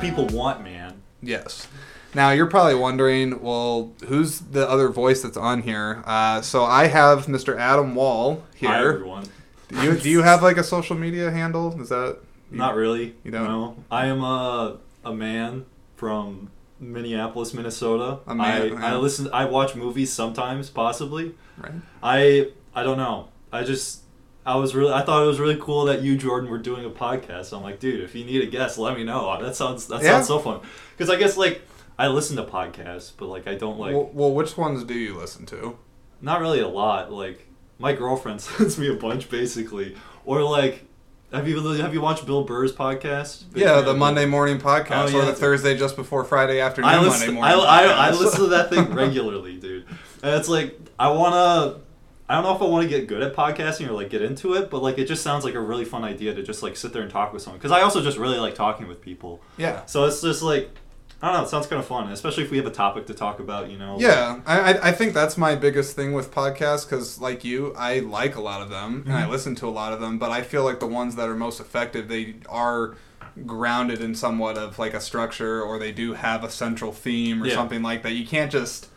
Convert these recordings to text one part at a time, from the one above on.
people want, man. Yes. Now you're probably wondering, well, who's the other voice that's on here? Uh, so I have Mr. Adam Wall here. Hi, everyone. Do you do you have like a social media handle? Is that Not really. You don't? No. I am a a man from Minneapolis, Minnesota. A man, I, yeah. I listen. I watch movies sometimes, possibly. right? I I don't know. I just I was really I thought it was really cool that you Jordan were doing a podcast. I'm like, dude, if you need a guest, let me know. That sounds that Yeah. sounds so fun. Because I guess like I listen to podcasts, but like I don't like well, well, which ones do you listen to? not really a lot. Like my girlfriend sends me a bunch basically, or like. Have you have you watched Bill Burr's podcast? Big yeah, the Monday morning oh, podcast Oh, or the Thursday just before Friday afternoon I Monday listen, morning. I, I, I listen to that thing regularly, dude. And it's like I wanna. I don't know if I want to get good at podcasting or like get into it, but like it just sounds like a really fun idea to just like sit there and talk with someone. Because I also just really like talking with people. yeah. So it's just like I don't know. It sounds kind of fun, especially if we have a topic to talk about. You know. Yeah, I, I- think that's my biggest thing with podcasts because, like you, I like a lot of them and I Mm-hmm. listen to a lot of them, but I feel like the ones that are most effective, they are grounded in somewhat of like a structure or they do have a central theme or Yeah. something like that. You can't just.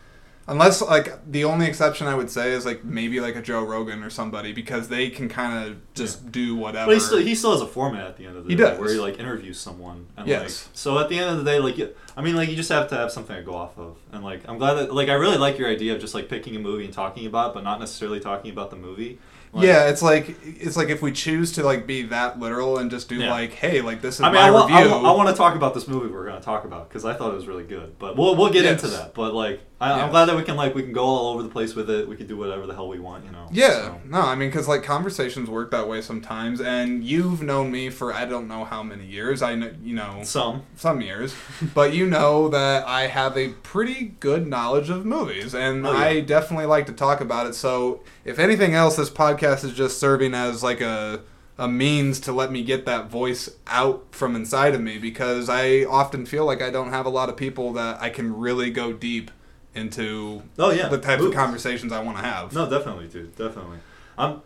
Unless, like, the only exception I would say is, like, maybe like a Joe Rogan or somebody because they can kind of just do whatever. But he still he still has a format at the end of the He day does. where he like interviews someone and Yes. like so at the end of the day like I mean like you just have to have something to go off of and like I'm glad that like I really like your idea of just like picking a movie and talking about it, but not necessarily talking about the movie. Like, yeah, it's like it's like if we choose to like be that literal and just do Yeah. like, hey, like this is I mean, my I want, review. I, want, I want to talk about this movie we're going to talk about because I thought it was really good. But we'll we'll get Yes. into that. But like, I. I'm glad that we can like we can go all over the place with it. We can do whatever the hell we want, you know. Yeah, So- no, I mean, because like conversations work that way sometimes, and you've known me for I don't know how many years. I know, you know, Some. some years, but you know that I have a pretty good knowledge of movies, and Oh, yeah. I definitely like to talk about it. So, if anything else, this podcast is just serving as like a a means to let me get that voice out from inside of me because I often feel like I don't have a lot of people that I can really go deep into Oh yeah. the types of conversations I want to have. No, definitely, dude. Definitely. Um,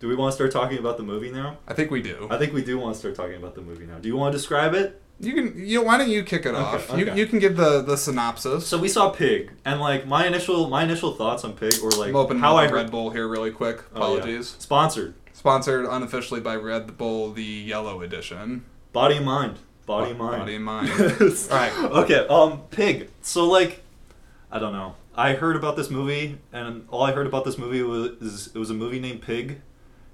do we want to start talking about the movie now? I think we do. I think we do want to start talking about the movie now. Do you want to describe it? You can. You why don't you kick it Okay, off? You, okay. you can give the the synopsis. So we saw Pig, and like my initial my initial thoughts on Pig were like I'm opening how up I the heard. Red Bull here really quick. Oh, yeah. Apologies. Sponsored. Sponsored unofficially by Red Bull, the yellow edition. Body and mind. Body and mind. Body and mind. Yes. Right. Okay. Um, Pig. So like, I don't know. I heard about this movie, and all I heard about this movie was it was a movie named Pig,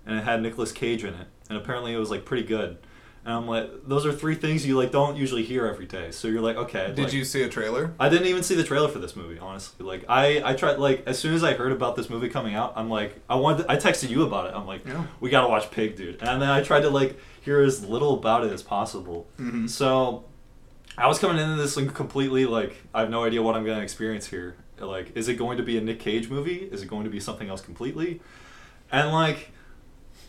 and it had Nicolas Cage in it, and apparently it was like pretty good. And I'm like, those are three things you like don't usually hear every day. So you're like, okay. Did like- you see a trailer? I didn't even see the trailer for this movie, honestly. Like I, I tried like as soon as I heard about this movie coming out, I'm like I wanted I texted you about it. I'm like, Yeah. we gotta watch Pig, dude. And then I tried to like hear as little about it as possible. Mhm. So I was coming into this like completely like I have no idea what I'm gonna experience here. Like, is it going to be a Nick Cage movie? Is it going to be something else completely? And like,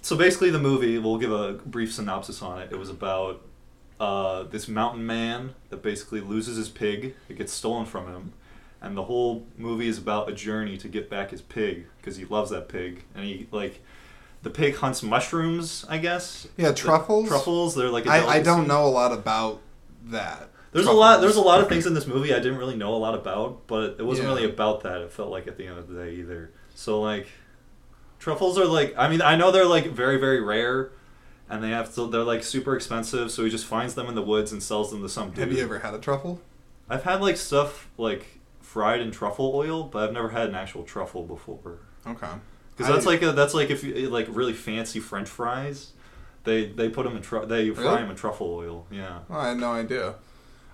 so basically, the movie we'll give a brief synopsis on it. It was about uh, this mountain man that basically loses his pig. It gets stolen from him, and the whole movie is about a journey to get back his pig because he loves that pig, and he like. The pig hunts mushrooms, I guess. Yeah, The- truffles? Truffles. They're like. a I, don't know a lot about that. There's a lot. There's a lot of things in this movie I didn't really know a lot about, but it wasn't Yeah. really about that. It felt like at the end of the day either. So like, truffles are like. I mean, I know they're like very very rare, and they have to. They're like super expensive. So he just finds them in the woods and sells them to some dude. Have you ever had a truffle? I've had like stuff like fried in truffle oil, but I've never had an actual truffle before. Okay. Because that's like a, that's like if you eh, like really fancy French fries. They, they put them in tru- they fry Really? them in truffle oil. Yeah. Oh, I had no idea.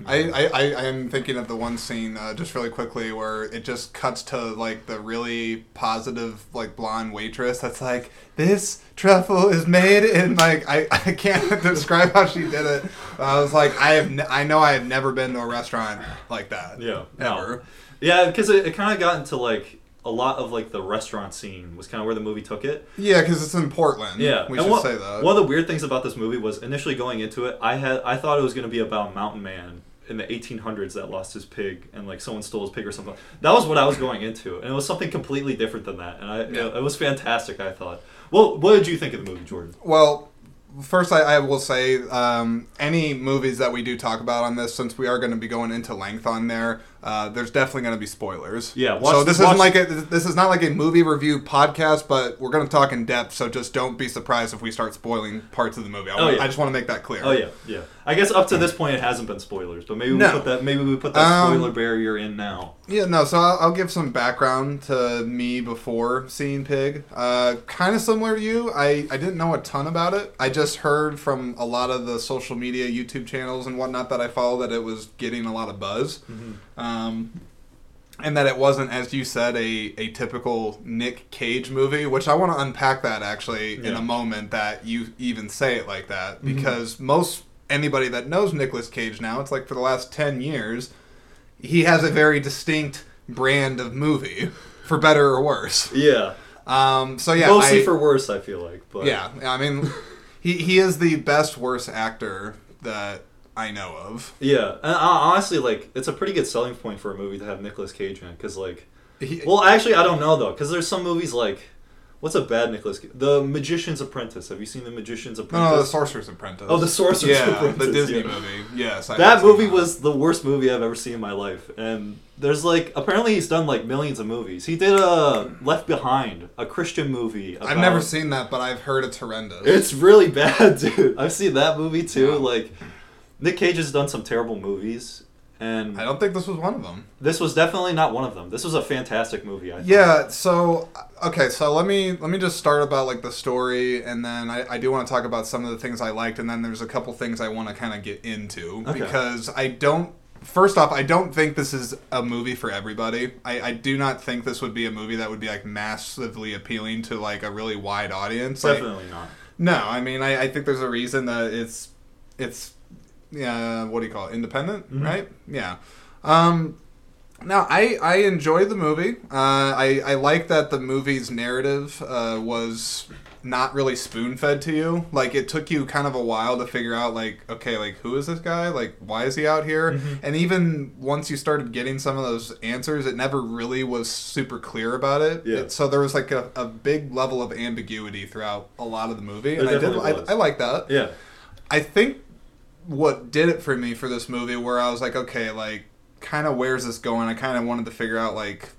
I, I, I, am thinking of the one scene uh, just really quickly where it just cuts to like the really positive like blonde waitress that's like this truffle is made in like I, I can't describe how she did it. I was like I have I know I have never been to a restaurant like that. Yeah. no. Yeah, because it, it kind of got into like a lot of like the restaurant scene was kind of where the movie took it. Yeah, because it's in Portland. Yeah, we and should one, say that. One of the weird things about this movie was initially going into it, I had I thought it was going to be about Mountain Man in the 1800s that lost his pig and like someone stole his pig or something. That was what I was going into, and it was something completely different than that. And I, Yeah. it was fantastic. I thought. Well, what did you think of the movie, Jordan? Well, first, I, I will say um, any movies that we do talk about on this, since we are going to be going into length on there, uh, there's definitely going to be spoilers. Yeah, watch- so this watch- isn't like a, this is not like a movie review podcast, but we're going to talk in depth. So just don't be surprised if we start spoiling parts of the movie. I, Oh, yeah. I just want to make that clear. Oh yeah, yeah. I guess up to this point it hasn't been spoilers, but maybe we No. put that maybe we put that Um, spoiler barrier in now. Yeah, no. So I'll, I'll give some background to me before seeing Pig. Uh, kind of similar to you. I, I didn't know a ton about it. I just heard from a lot of the social media, YouTube channels and whatnot that I follow that it was getting a lot of buzz. Um, Um, and that it wasn't, as you said, a, a typical Nick Cage movie, which I want to unpack that actually in a moment that you even say it like that. Mm-hmm. Because most anybody that knows Nicolas Cage now, it's like for the last 10 years, he has a mm-hmm. very distinct brand of movie, for better or worse. Yeah, Um, so yeah, mostly I- for worse, I feel like. But yeah. I mean, he he is the best worst actor that I know of. yeah. And uh, honestly, like it's a pretty good selling point for a movie to have Nicolas Cage in because like, He, well, actually, I don't know though, because there's some movies like, what's a bad Nicolas? Cage? The Magician's Apprentice. Have you seen The Magician's Apprentice? no, the Sorcerer's Apprentice. Oh, The Sorcerer's yeah, Apprentice, the Disney yeah. movie. Yes, I that movie was the worst movie I've ever seen in my life, and there's like apparently he's done like millions of movies. He did a Left Behind, a Christian movie. I've never seen that, but I've heard it's horrendous. It's really bad, dude. I've seen that movie too. Yeah. Like, Nick Cage has done some terrible movies, and I don't think this was one of them. this was definitely not one of them. This was a fantastic movie. I thought. Yeah. So okay. So let me let me just start about like the story, and then I, I do want to talk about some of the things I liked, and then there's a couple things I want to kind of get into Okay. because I don't. First off, I don't think this is a movie for everybody. I, I do not think this would be a movie that would be like massively appealing to like a really wide audience. Like, definitely not. No, I mean, I, I think there's a reason that it's it's yeah, what do you call it? Independent, Mhm. right? Yeah. Um, now, I I enjoyed the movie. Uh, I I like that the movie's narrative uh, was not really spoon fed to you. Like it took you kind of a while to figure out, like, okay, like who is this guy? Like, why is he out here? Mhm. And even once you started getting some of those answers, it never really was super clear about it. Yeah. It- so there was like a, a big level of ambiguity throughout a lot of the movie, There and I did I. I like that. Yeah. I think what did it for me for this movie, where I was like, okay, like, kind of where's this going? I kind of wanted to figure out like,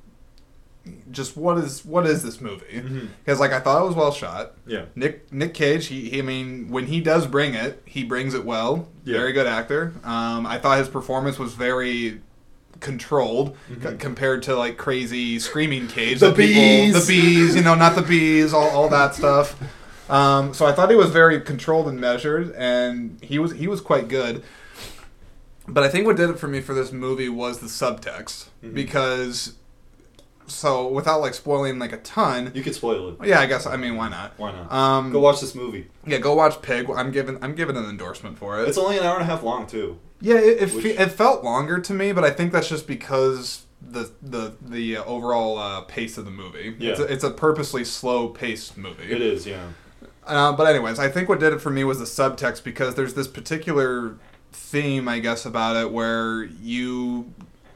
just what is what is this movie? Because like I thought it was well shot. Yeah. Nick Nick Cage, he, he I mean, when he does bring it, he brings it well. Yeah. Very good actor. Um, I thought his performance was very controlled c- Mhm. compared to like crazy screaming Cage. The that people- bees! the bees, you know, not the bees, all, all that stuff. Um, so I thought he was very controlled and measured, and he was he was quite good. But I think what did it for me for this movie was the subtext Mhm. because. So without like spoiling like a ton, You could spoil it. yeah, I guess I mean why not? Why not? Um, Go watch this movie. yeah, go watch Pig. I'm giving I'm giving an endorsement for it. It's only an hour and a half long too. yeah, it it, fe- it felt longer to me, but I think that's just because the the the uh, overall uh, pace of the movie. Yeah. It's a, it's a purposely slow paced movie. It is, yeah. Uh, but anyways, I think what did it for me was the subtext because there's this particular theme, I guess, about it where you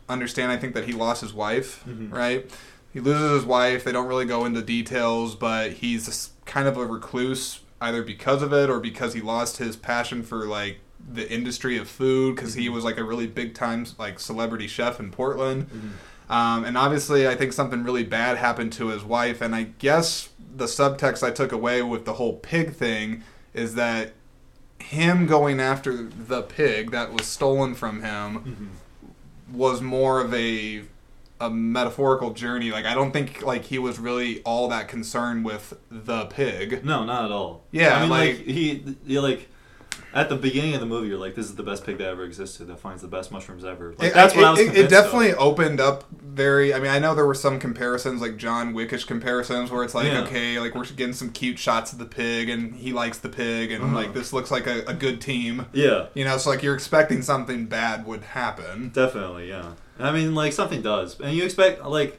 understand. I think that he lost his wife, Mhm. right? He loses his wife. They don't really go into details, but he's kind of a recluse either because of it or because he lost his passion for like the industry of food because he Mhm. was like a really big time like celebrity chef in Portland. Mhm. Um, and obviously, I think something really bad happened to his wife. And I guess the subtext I took away with the whole pig thing is that him going after the pig that was stolen from him Mhm. was more of a a metaphorical journey. Like I don't think like he was really all that concerned with the pig. No, not at all. Yeah, I mean, like, like- he, you like, at the beginning of the movie, you're like, this is the best pig that ever existed. That finds the best mushrooms ever. Like, It- that's what it, I was. it- it definitely Of. opened up very. I mean, I know there were some comparisons, like John Wickish comparisons, where it's like, Yeah. okay, like we're getting some cute shots of the pig, and he likes the pig, and Uh-huh. like this looks like a, a good team. Yeah, You know, so like you're expecting something bad would happen. definitely. Yeah. I mean, like something does, and you expect like.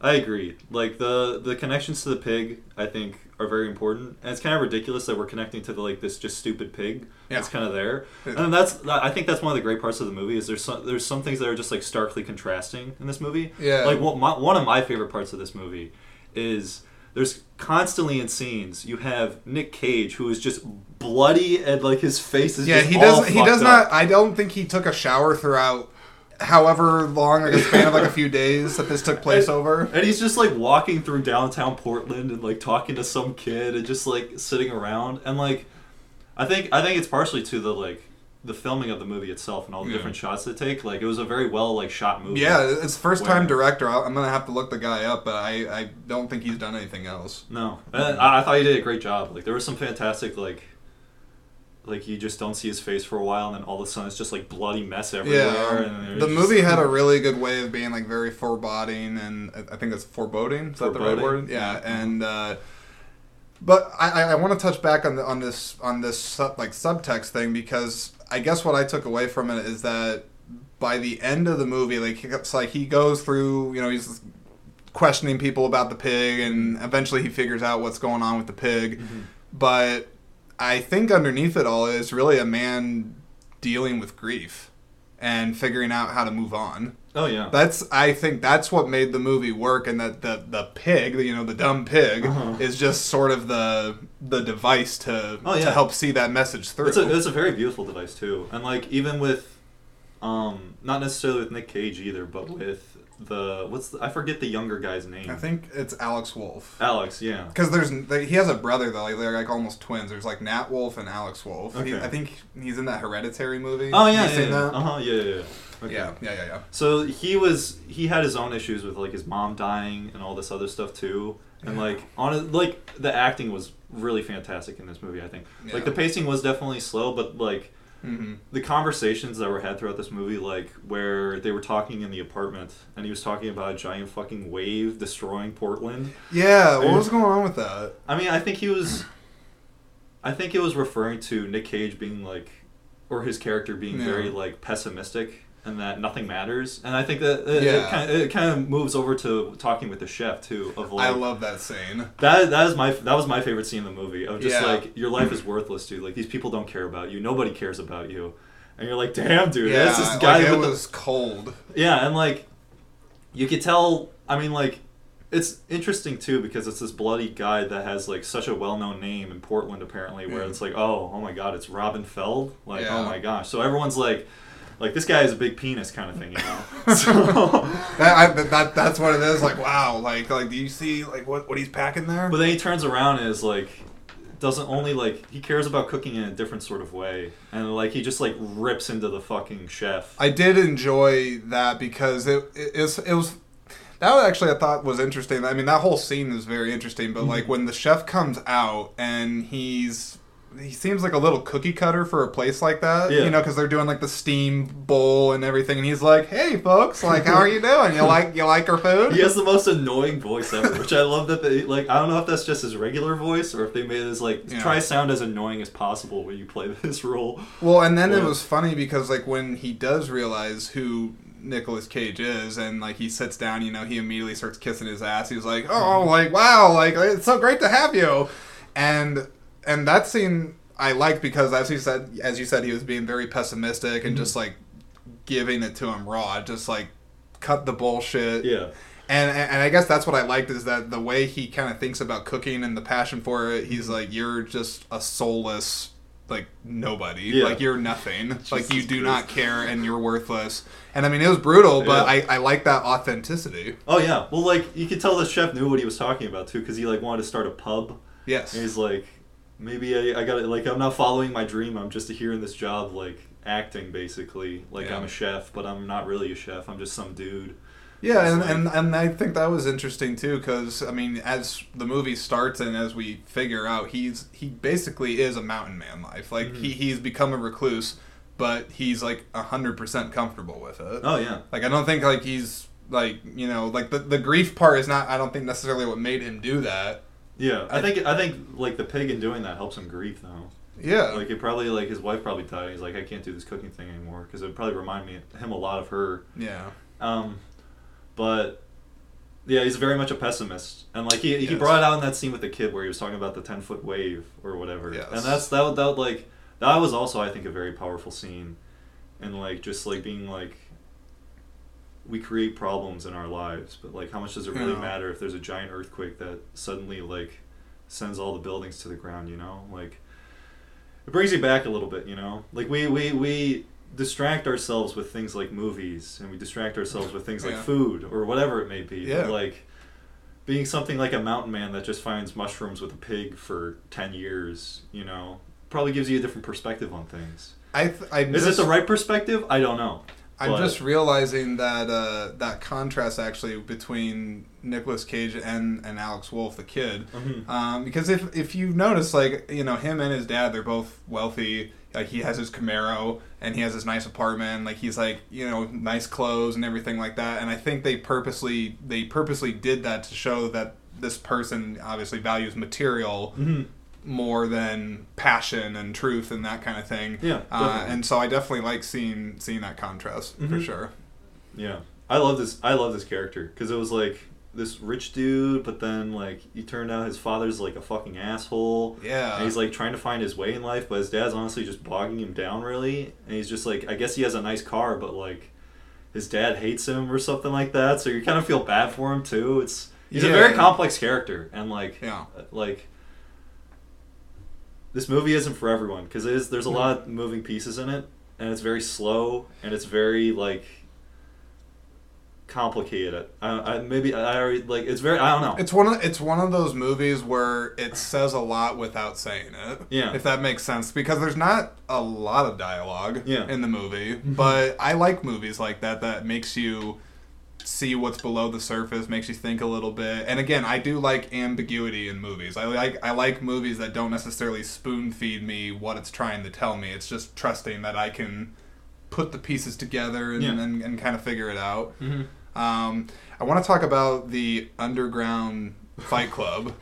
I agree. Like the the connections to the pig, I think, are very important, and it's kind of ridiculous that we're connecting to the, like this just stupid pig. That's Yeah. kind of there, and that's I think that's one of the great parts of the movie is there's some, there's some things that are just like starkly contrasting in this movie. Yeah. Like one, my, one of my favorite parts of this movie is there's constantly in scenes you have Nick Cage who is just bloody and like his face is Yeah, just he all doesn't. He does up. not. I don't think he took a shower throughout, however long, like a span of like a few days that this took place over. And he's just like walking through downtown Portland and like talking to some kid and just like sitting around and like I think I think it's partially to the like the filming of the movie itself and all the Yeah. different shots they take. Like it was a very well like shot movie. Yeah, it's first time director. I'll- I'm gonna have to look the guy up, but I, I don't think he's done anything else. No, and I, I thought he did a great job. Like there was some fantastic like, like you just don't see his face for a while, and then all of a sudden it's just like bloody mess everywhere. Yeah, the just- movie had a really good way of being like very foreboding, and I- think it's foreboding. Is that the right Foreboding? word? Yeah, Mhm. and uh, but I, I, want to touch back on the, on this on this sub, like subtext thing because I guess what I took away from it is that by the end of the movie, like it's like he goes through, you know, he's questioning people about the pig, and eventually he figures out what's going on with the pig, Mhm. but I think underneath it all is really a man dealing with grief and figuring out how to move on. Oh yeah. That's I think that's what made the movie work, and that the the pig, you know, the dumb pig, Uh-huh. is just sort of the the device to Oh, to help see that message through. It's a it's a very beautiful device too, and like even with, um, not necessarily with Nick Cage either, but with the what's the, I forget the younger guy's name. I think it's Alex Wolff. Alex. Yeah. Because there's he has a brother though, like, they're like almost twins. There's like Nat Wolff and Alex Wolff. He- Okay. I think he's in that Hereditary movie. Oh yeah. Yeah. yeah. Uh huh. Yeah. Yeah. yeah. Okay. Yeah, yeah, yeah, yeah. So he was he had his own issues with like his mom dying and all this other stuff too. And Yeah. like on it, like the acting was really fantastic in this movie. I think Yeah. like the pacing was definitely slow, but like hmm the conversations that were had throughout this movie, like where they were talking in the apartment and he was talking about a giant fucking wave destroying Portland. Yeah, what was going on with that? I mean, I think he was. I think it was referring to Nick Cage being like, or his character being Yeah. very like pessimistic and that nothing matters. And I think that uh, it, Yeah. it, kind of, it kind of moves over to talking with the chef too. Of like I love that scene. that. That is my that was my favorite scene in the movie. Of just Yeah. like your life is worthless, dude. Like these people don't care about you. Nobody cares about you. And you're like, damn, dude. yeah, that's this guy like, it with the- was cold. yeah, and like you could tell. I mean, like it's interesting too because it's this bloody guy that has like such a well-known name in Portland apparently, where Yeah. it's like, oh, oh my god, it's Robin Feld. Like, oh Yeah. oh my gosh. So everyone's like, like this guy has a big penis kind of thing, you know. so, That, I, that that's what it is. Like wow, like like do you see like what what he's packing there? but then he turns around and is like. Doesn't only like he cares about cooking in a different sort of way, and like he just like rips into the fucking chef. I did enjoy that because it it, it was, it was that was actually I thought was interesting. I mean that whole scene is very interesting, but like mm-hmm. when the chef comes out and he's he seems like a little cookie cutter for a place like that, Yeah. you know, because they're doing like the steam bowl and everything, and he's like, "Hey, folks, like, how are you doing? You like you like our food?" He has the most annoying voice ever, which I love that they like. I don't know if that's just his regular voice or if they made his like Yeah. try sound as annoying as possible when you play this role. Well, and then it was funny because like when he does realize who Nicolas Cage is, and like he sits down, you know, he immediately starts kissing his ass. He's like, "Oh, like wow, like it's so great to have you," and and that scene I liked because as he said, as you said, he was being very pessimistic and mm-hmm. just like giving it to him raw, just like cut the bullshit. Yeah, And, and I guess that's what I liked is that the way he kind of thinks about cooking and the passion for it. He's mm-hmm. like, you're just a soulless, like nobody. Yeah. Like you're nothing. like you do Christ. not care and you're worthless. And I mean, it was brutal, but Yeah. I, I like that authenticity. Oh yeah. Well, like you could tell the chef knew what he was talking about too, because he like wanted to start a pub. Yes. And he's like, maybe I, I got to like I'm not following my dream. I'm just here in this job, like acting basically. Like Yeah. I'm a chef, but I'm not really a chef. I'm just some dude. Yeah, and, and, and I think that was interesting too, because I mean, as the movie starts and as we figure out, he's he basically is a mountain man life. Like he, Mhm. he's become a recluse, but he's like hundred percent comfortable with it. Oh yeah. Like I don't think like he's like you know like the the grief part is not. I don't think necessarily what made him do that. Yeah. I think I think like the pig in doing that helps him grieve though. Yeah. Like it probably like his wife probably died. He's like I can't do this cooking thing anymore because it probably remind me him a lot of her. yeah. Um, but yeah, he's very much a pessimist, and like he, he Yes. brought it out in that scene with the kid where he was talking about the ten foot wave or whatever. Yes. And that's that that like that was also I think a very powerful scene, and like just like being like we create problems in our lives, but like how much does it really Yeah. matter if there's a giant earthquake that suddenly like sends all the buildings to the ground, you know? Like it brings you back a little bit, you know? Like we we we distract ourselves with things like movies and we distract ourselves with things like food or whatever it may be. Yeah. But like being something like a mountain man that just finds mushrooms with a pig for 10 years, you know, probably gives you a different perspective on things. I th- I'm Is just, it the right perspective? I don't know. I'm But- just realizing that uh, that contrast actually between Nicolas Cage and, and Alex Wolff, the kid, Mhm. um, because if if you notice, like you know, him and his dad, they're both wealthy. Like he has his Camaro and he has his nice apartment. Like he's like you know nice clothes and everything like that. And I think they purposely they purposely did that to show that this person obviously values material Mhm. More than passion and truth and that kind of thing. Yeah, Uh, and so I definitely like seeing seeing that contrast for Mhm. sure. Yeah, I love this. I love this character because it was like this rich dude, but then like he turned out his father's like a fucking asshole. Yeah. And he's like trying to find his way in life, but his dad's honestly just bogging him down really. And he's just like, I guess he has a nice car, but like his dad hates him or something like that. So you kind of feel bad for him too. It's he's a very complex character, and like Yeah. like this movie isn't for everyone because there's a lot of moving pieces in it, and it's very slow and it's very like complicated. I, I maybe I already like it's very I don't know. It's one of it's one of those movies where it says a lot without saying it. Yeah. If that makes sense, because there's not a lot of dialogue Yeah. in the movie, mm-hmm. but I like movies like that that makes you see what's below the surface, makes you think a little bit. And again, I do like ambiguity in movies. I like I like movies that don't necessarily spoon feed me what it's trying to tell me. It's just trusting that I can put the pieces together and, Yeah. and, and kind of figure it out. Mhm. Um, I want to talk about the underground fight club.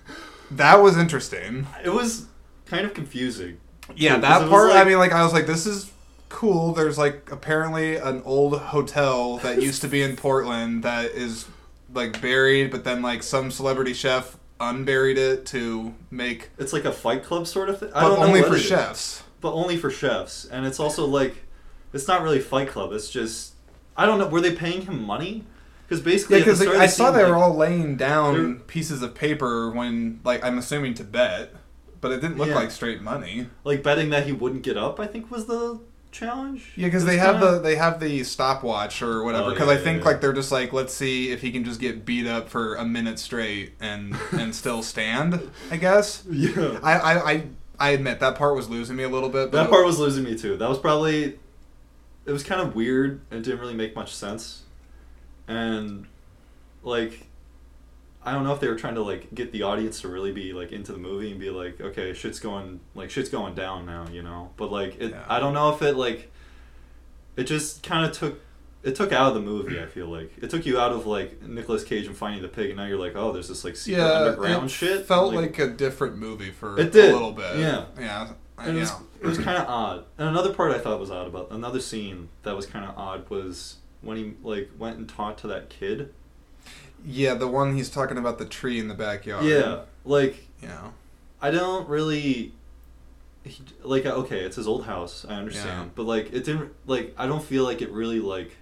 that was interesting. It was kind of confusing. Yeah, that was part. I mean, like I was like, this is cool. There's like apparently an old hotel that used to be in Portland that is like buried, but then like some celebrity chef unburied it to make, It's like a Fight Club sort of thing. I but don't know only what for is. chefs. but only for chefs. And it's also like, it's not really Fight Club. It's just, I don't know. Were they paying him money? Because basically, Yeah, because start of I saw they were like- all laying down pieces of paper when, like, I'm assuming to bet, but it didn't look Yeah. like straight money. like betting that he wouldn't get up. I think was the challenge. Yeah, because they have kinda- the they have the stopwatch or whatever. Oh, Because yeah, I think yeah, like they're just like, let's see if he can just get beat up for a minute straight and and still stand. I guess. yeah. I, I I I admit that part was losing me a little bit. That part was losing me too. That was probably. It was kind of weird and didn't really make much sense, and like, I don't know if they were trying to like get the audience to really be like into the movie and be like, okay, shit's going like shit's going down now, you know. But like, it, Yeah. I don't know if it like, it just kind of took. It took out of the movie. I feel like it took you out of like Nicolas Cage and finding the pig, and now you're like, oh, there's this like secret yeah, underground it shit. felt like, a different movie for It did, a little bit. yeah. yeah, And it was, yeah. it was kind of odd. And another part I thought was odd about another scene that was kind of odd was when he like went and talked to that kid. Yeah, the one he's talking about the tree in the backyard. Yeah, like yeah, I don't really he, like okay, it's his old house. I understand, Yeah. but like it didn't like I don't feel like it really like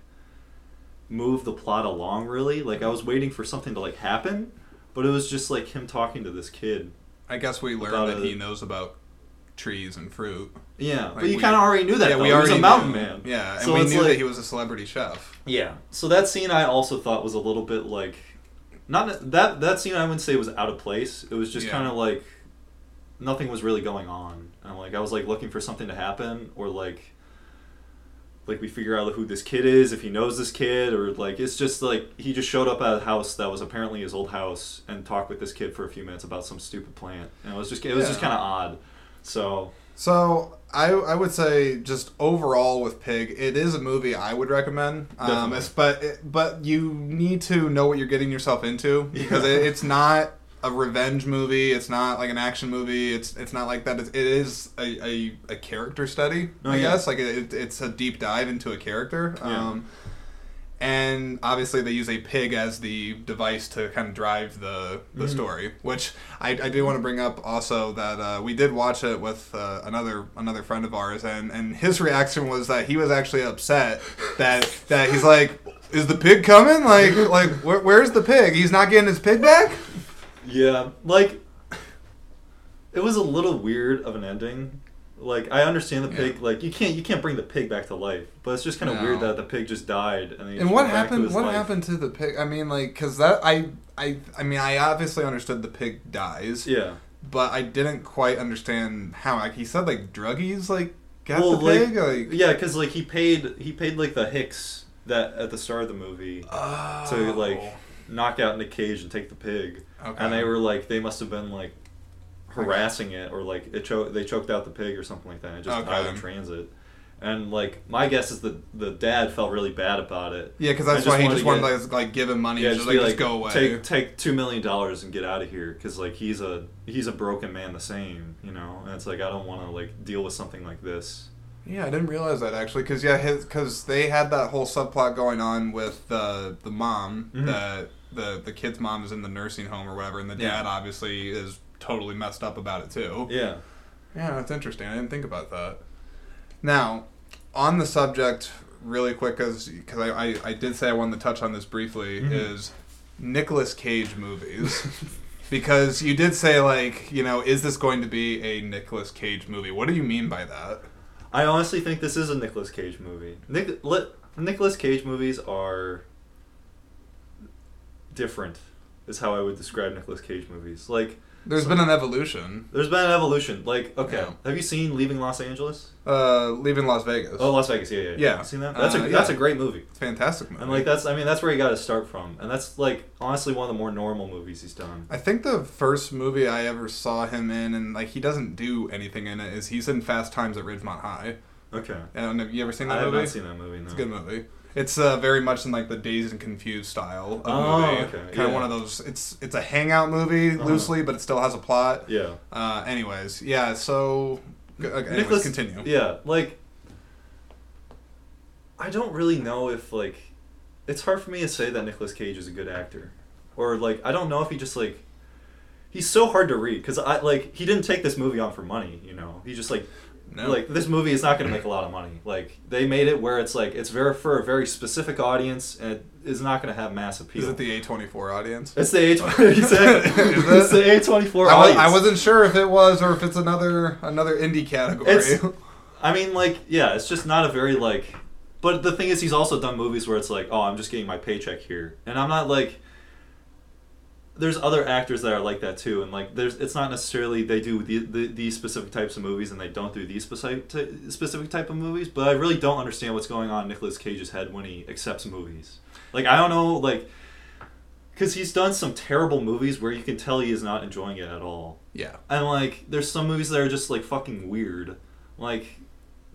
moved the plot along really. Like I was waiting for something to like happen, but it was just like him talking to this kid. I guess we learned that a- he knows about trees and fruit. Yeah, Like, but you kind of already knew that. yeah, though. we he was a mountain knew. man. Yeah, and So we knew like- that he was a celebrity chef. Yeah. So that scene I also thought was a little bit like not that that scene I wouldn't say was out of place. It was just Yeah. kind of like nothing was really going on. And like I was like looking for something to happen or like like we figure out who this kid is, if he knows this kid or like it's just like he just showed up at a house that was apparently his old house and talked with this kid for a few minutes about some stupid plant. And it was just it was just kind of odd. So, So I I would say just overall with Pig, it is a movie I would recommend. Um, it's, but it, but you need to know what you're getting yourself into because it, it's not a revenge movie. It's not like an action movie. It's it's not like that. It's, it is a, a, a character study. Oh, I yeah. guess like it, it's a deep dive into a character. Yeah. Um, and obviously they use a pig as the device to kind of drive the the Mhm. story which I, I do want to bring up also that uh, we did watch it with uh, another another friend of ours and and his reaction was that he was actually upset that that he's like is the pig coming? Like, like where, where's the pig? He's not getting his pig back. Yeah, like it was a little weird of an ending. Like I understand the pig. Yeah. Like you can't you can't bring the pig back to life, but it's just kind of No. weird that the pig just died and And just what went back to happened? What life. happened to the pig? I mean, like, cause that I, I, I mean, I obviously understood the pig dies, Yeah. but I didn't quite understand how. Like, he said, like druggies, like got Well, the like- pig, like, Yeah, because like he paid he paid like the Hicks that at the start of the movie oh. to like oh. knock out Nick Cage and take the pig, Okay. and they were like they must have been like harassing it or like it cho- they choked out the pig or something like that. and It just died in transit. And like my guess is that the dad felt really bad about it. Yeah, because I that's just why he wanted just to wanted to like, like give him money, Yeah, just, just, like be just go away. take take two million dollars and get out of here because like he's a he's a broken man the same, you know. And it's like I don't want to like deal with something like this. Yeah, I didn't realize that actually, because yeah, because they had that whole subplot going on with the the mom Mhm. that the the kid's mom is in the nursing home or whatever, and the Yeah. dad obviously is totally messed up about it too. Yeah. Yeah, that's interesting. I didn't think about that. Now, on the subject, really quick, because I, I I did say I wanted to touch on this briefly, Mhm. is Nicolas Cage movies. Because you did say like, you know, is this going to be a Nicolas Cage movie? What do you mean by that? I honestly think this is a Nicolas Cage movie. Nic- li- Nicolas Cage movies are different. Is how I would describe Nicolas Cage movies. Like There's So- been an evolution. there's been an evolution. Like okay, Yeah. have you seen Leaving Los Angeles? Uh, leaving Las Vegas. Oh, Las Vegas. Yeah, yeah. Yeah. You seen that? That's Uh, a that's a great movie. It's fantastic movie. And like that's I mean that's where you got to start from. And that's like honestly one of the more normal movies he's done. I think the first movie I ever saw him in, and like he doesn't do anything in it, is he's in Fast Times at Ridgemont High. Okay. And have you ever seen that movie? I have not seen that movie. No. It's a good movie. It's uh, very much in like the Dazed and Confused style of Oh, movie. okay, Kind yeah. of one of those. It's it's a hangout movie Uh-huh. loosely, but it still has a plot. Yeah. Uh, anyways, yeah. So, okay, anyways, Nicholas- continue. Yeah, like I don't really know if like it's hard for me to say that Nicolas Cage is a good actor, or like I don't know if he just like he's so hard to read because I like he didn't take this movie on for money, you know. He just like No. like this movie is not going to make a lot of money. Like they made it where it's like it's very for a very specific audience and it is not going to have mass appeal. Is it the A24 audience? it's the A twenty four. It's the A twenty four I, was, audience. I wasn't sure if it was or if it's another another indie category. It's- I mean, like, yeah, it's just not a very like. But the thing is, he's also done movies where it's like, oh, I'm just getting my paycheck here, and I'm not like. There's other actors that are like that too, and like, there's it's not necessarily they do the, the, these specific types of movies and they don't do these specific ty- specific type of movies. But I really don't understand what's going on in Nicolas Cage's head when he accepts movies. Like, I don't know, like, because he's done some terrible movies where you can tell he is not enjoying it at all. yeah. And like, there's some movies that are just like fucking weird, like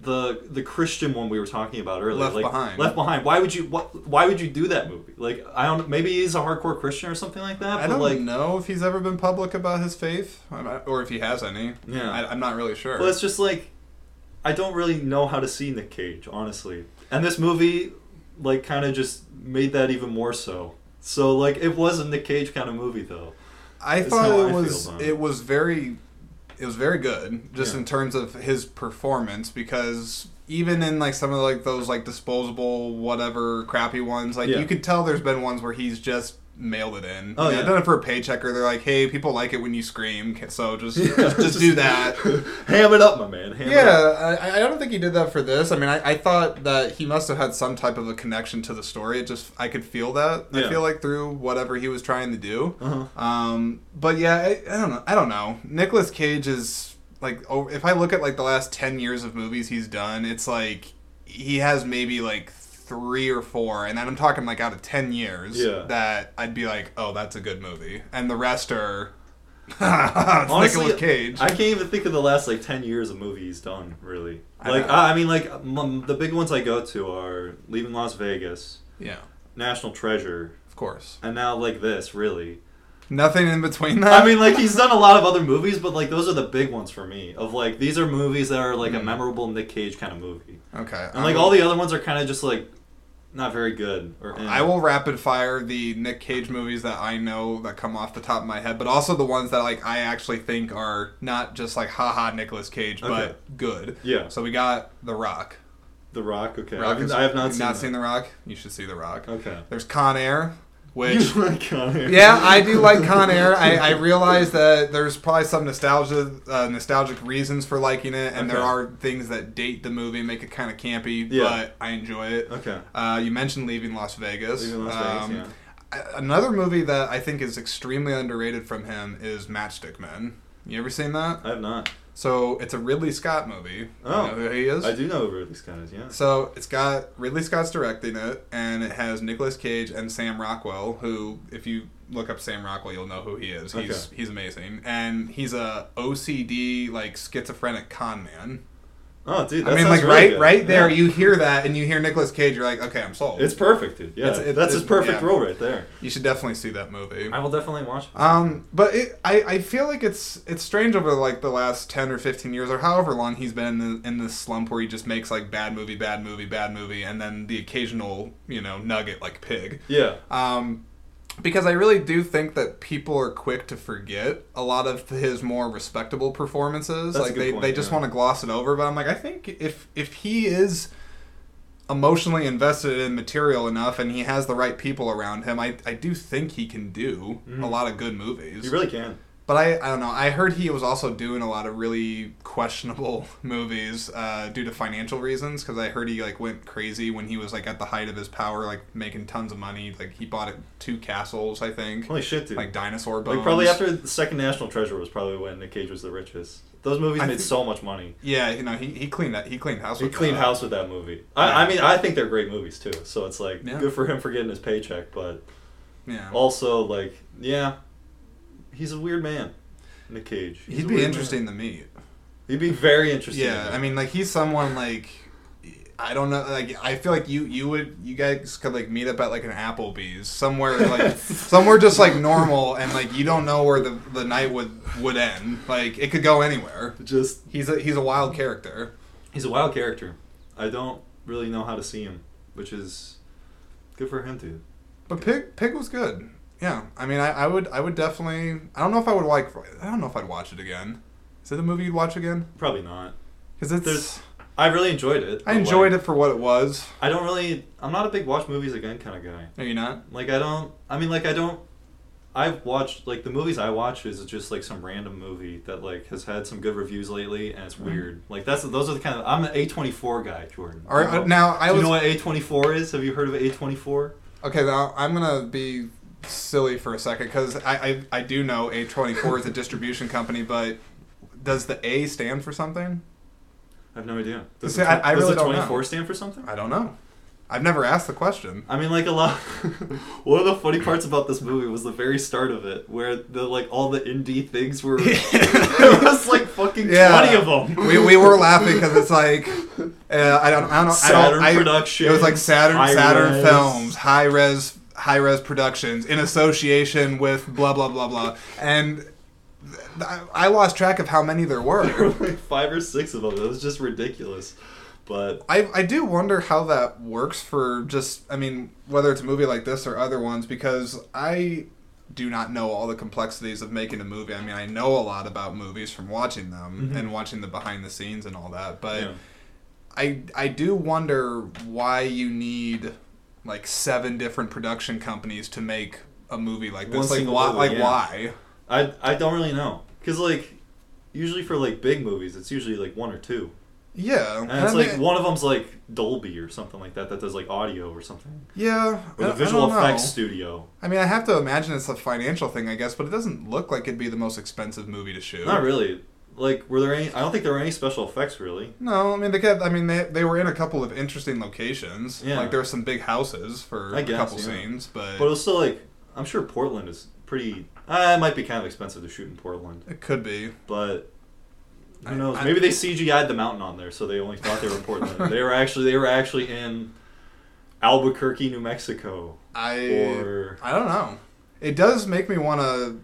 the the Christian one we were talking about earlier. Left like, Behind. Left Behind. Why would you? What? Why would you do that movie? Like, I don't. Maybe he's a hardcore Christian or something like that. I but don't like, know if he's ever been public about his faith, or if he has any. Yeah. I, I'm not really sure. But it's just like, I don't really know how to see Nick Cage, honestly. And this movie, like, kind of just made that even more so. So like, it was a Nick Cage kind of movie though. I thought it I was it was very it was very good just Yeah. in terms of his performance because even in like some of like those like disposable whatever crappy ones like Yeah. you could tell there's been ones where he's just mailed it in. Oh, You know, yeah. done it for a paycheck or they're like, hey, people like it when you scream, so just Yeah, just, just do that. Ham it up, my man. Ham it up. Yeah, I, I don't think he did that for this. I mean, I, I thought that he must have had some type of a connection to the story. It just I could feel that. I feel like through whatever he was trying to do. Uh-huh. Um, but yeah, I, I don't know. I don't know. Nicolas Cage is like, if I look at like the last ten years of movies he's done, it's like he has maybe like three or four, and then I'm talking like out of ten years Yeah. that I'd be like, oh, that's a good movie, and the rest are. Honestly, Nicolas Cage. I can't even think of the last like ten years of movies he's done. Really, like. I, I mean, like m- the big ones I go to are Leaving Las Vegas, yeah, National Treasure, of course. and now like this. Really, Nothing in between that. I mean, like he's done a lot of other movies, but like those are the big ones for me. Of like these are movies that are like a Hmm. memorable Nick Cage kind of movie, okay. and like all the other ones are kind of just like not very good. Or. I will rapid fire the Nick Cage movies that I know that come off the top of my head, but also the ones that like I actually think are not just like haha Nicolas Cage, Okay. but good. Yeah. So we got The Rock. The Rock. Okay. Rock I, have, is- I have not seen. not that. seen The Rock. You should see The Rock. Okay. There's Con Air, which you like Con Air. yeah, I do like Con Air. I, I realize that there's probably some nostalgia, uh, nostalgic reasons for liking it, and there are things that date the movie, make it kind of campy, Yeah. but I enjoy it. Okay. Uh, you mentioned Leaving Las Vegas. Leaving Las Vegas, Um, yeah. Another movie that I think is extremely underrated from him is Matchstick Men. You ever seen that? I have not. So it's a Ridley Scott movie. Oh. you know who he is? I do know who Ridley Scott is. Yeah. So it's got Ridley Scott's directing it, and it has Nicolas Cage and Sam Rockwell. Who, if you look up Sam Rockwell, you'll know who he is. He's Okay. he's amazing, and he's a OCD like schizophrenic con man. Oh, dude. That I mean, like really right good. right there, Yeah. you hear that, and you hear Nicolas Cage, you're like, okay, I'm sold. It's perfect, dude. Yeah. It's- it- That's his perfect yeah. role right there. you should definitely see that movie. I will definitely watch. it. Um, but it, I, I feel like it's it's strange over like the last ten or fifteen years or however long he's been in, the, in this slump where he just makes like bad movie, bad movie, bad movie, and then the occasional you know nugget like Pig. Yeah. Um, because I really do think that people are quick to forget a lot of his more respectable performances. That's like they, point, they just yeah. want to gloss it over. But I'm like, I think if if he is emotionally invested in material enough and he has the right people around him, I, I do think he can do Mhm. a lot of good movies. You really can. But I, I don't know. I heard he was also doing a lot of really questionable movies uh, due to financial reasons. Because I heard he like went crazy when he was like at the height of his power, like making tons of money. Like he bought two castles, I think, Holy shit, dude. like dinosaur bones. Like probably after the second National Treasure was probably when Nick Cage was the richest. Those movies I made think- so much money. Yeah, you know he, he cleaned that. He cleaned house. He with cleaned that. house with that movie. I, I mean, I think they're great movies too. So it's like Yeah. good for him for getting his paycheck, but Yeah. also like yeah, he's a weird man. Nick Cage. He's He'd be interesting man. to meet. He'd be very interesting. Yeah, I mean, like he's someone like I don't know. Like I feel like you you would you guys could like meet up at like an Applebee's somewhere like somewhere just like normal and like you don't know where the the night would would end. Like it could go anywhere. just He's a he's a wild character. he's a wild character. I don't really know how to see him, which is good for him too. But Pig Pig was good. Yeah, I mean, I, I would I would definitely. I don't know if I would like. I don't know if I'd watch it again. Is it a movie you'd watch again? Probably not. Because it's. There's- I really enjoyed it. I enjoyed like, it for what it was. I don't really. I'm not a big watch movies again kind of guy. Are you not? Like I don't. I mean, like I don't. I've watched like the movies I watch is just like some random movie that like has had some good reviews lately and it's Mhm. weird. Like that's those are the kind of I'm an A twenty four guy, Jordan. All right, You know- uh, now I Do you was know what A twenty four is? Have you heard of A twenty four? okay. Now I'm gonna be silly for a second because I, I I do know A24 is a distribution company, but does the A stand for something? I have no idea. Does See, the, I- I does really the don't know. twenty four stand for something? I don't know. I've never asked the question. I mean, like a lot. one of the funny parts about this movie was the very start of it, where the like all the indie things were. there was like fucking Yeah. twenty of them. we, we were laughing because it's like uh, I don't I don't know I don't, Saturn I, It was like Saturn High Saturn Res. Films, High Res High Res Productions in association with blah blah blah blah, and I- lost track of how many there There were were. like five or six of them. It was just ridiculous. But I I do wonder how that works for just I mean whether it's a movie like this or other ones because I do not know all the complexities of making a movie. I mean I know a lot about movies from watching them Mhm. and watching the behind the scenes and all that, but. yeah. I I do wonder why you need like seven different production companies to make a movie like this. One like why? movie, like yeah. why? I I don't really know because like usually for like big movies, it's usually like one or two, Yeah, and it's I like mean- one of them's like Dolby or something like that that does like audio or something, Yeah, or the visual effects know. studio. I mean, I have to imagine it's a financial thing, I guess, but it doesn't look like it'd be the most expensive movie to shoot. Not really. Like, were there any? I don't think there were any special effects really. No, I mean they kept. I mean they, they were in a couple of interesting locations. Yeah. Like there were some big houses for I a guess, couple yeah. scenes, but, But it was still like, I'm sure Portland is pretty. Uh, it might be kind of expensive to shoot in Portland, it could be. but who I- knows? I- Maybe they CGI'd the mountain on there, so they only thought they were in Portland. they were actually they were actually in Albuquerque, New Mexico, I or I don't know. It does make me want to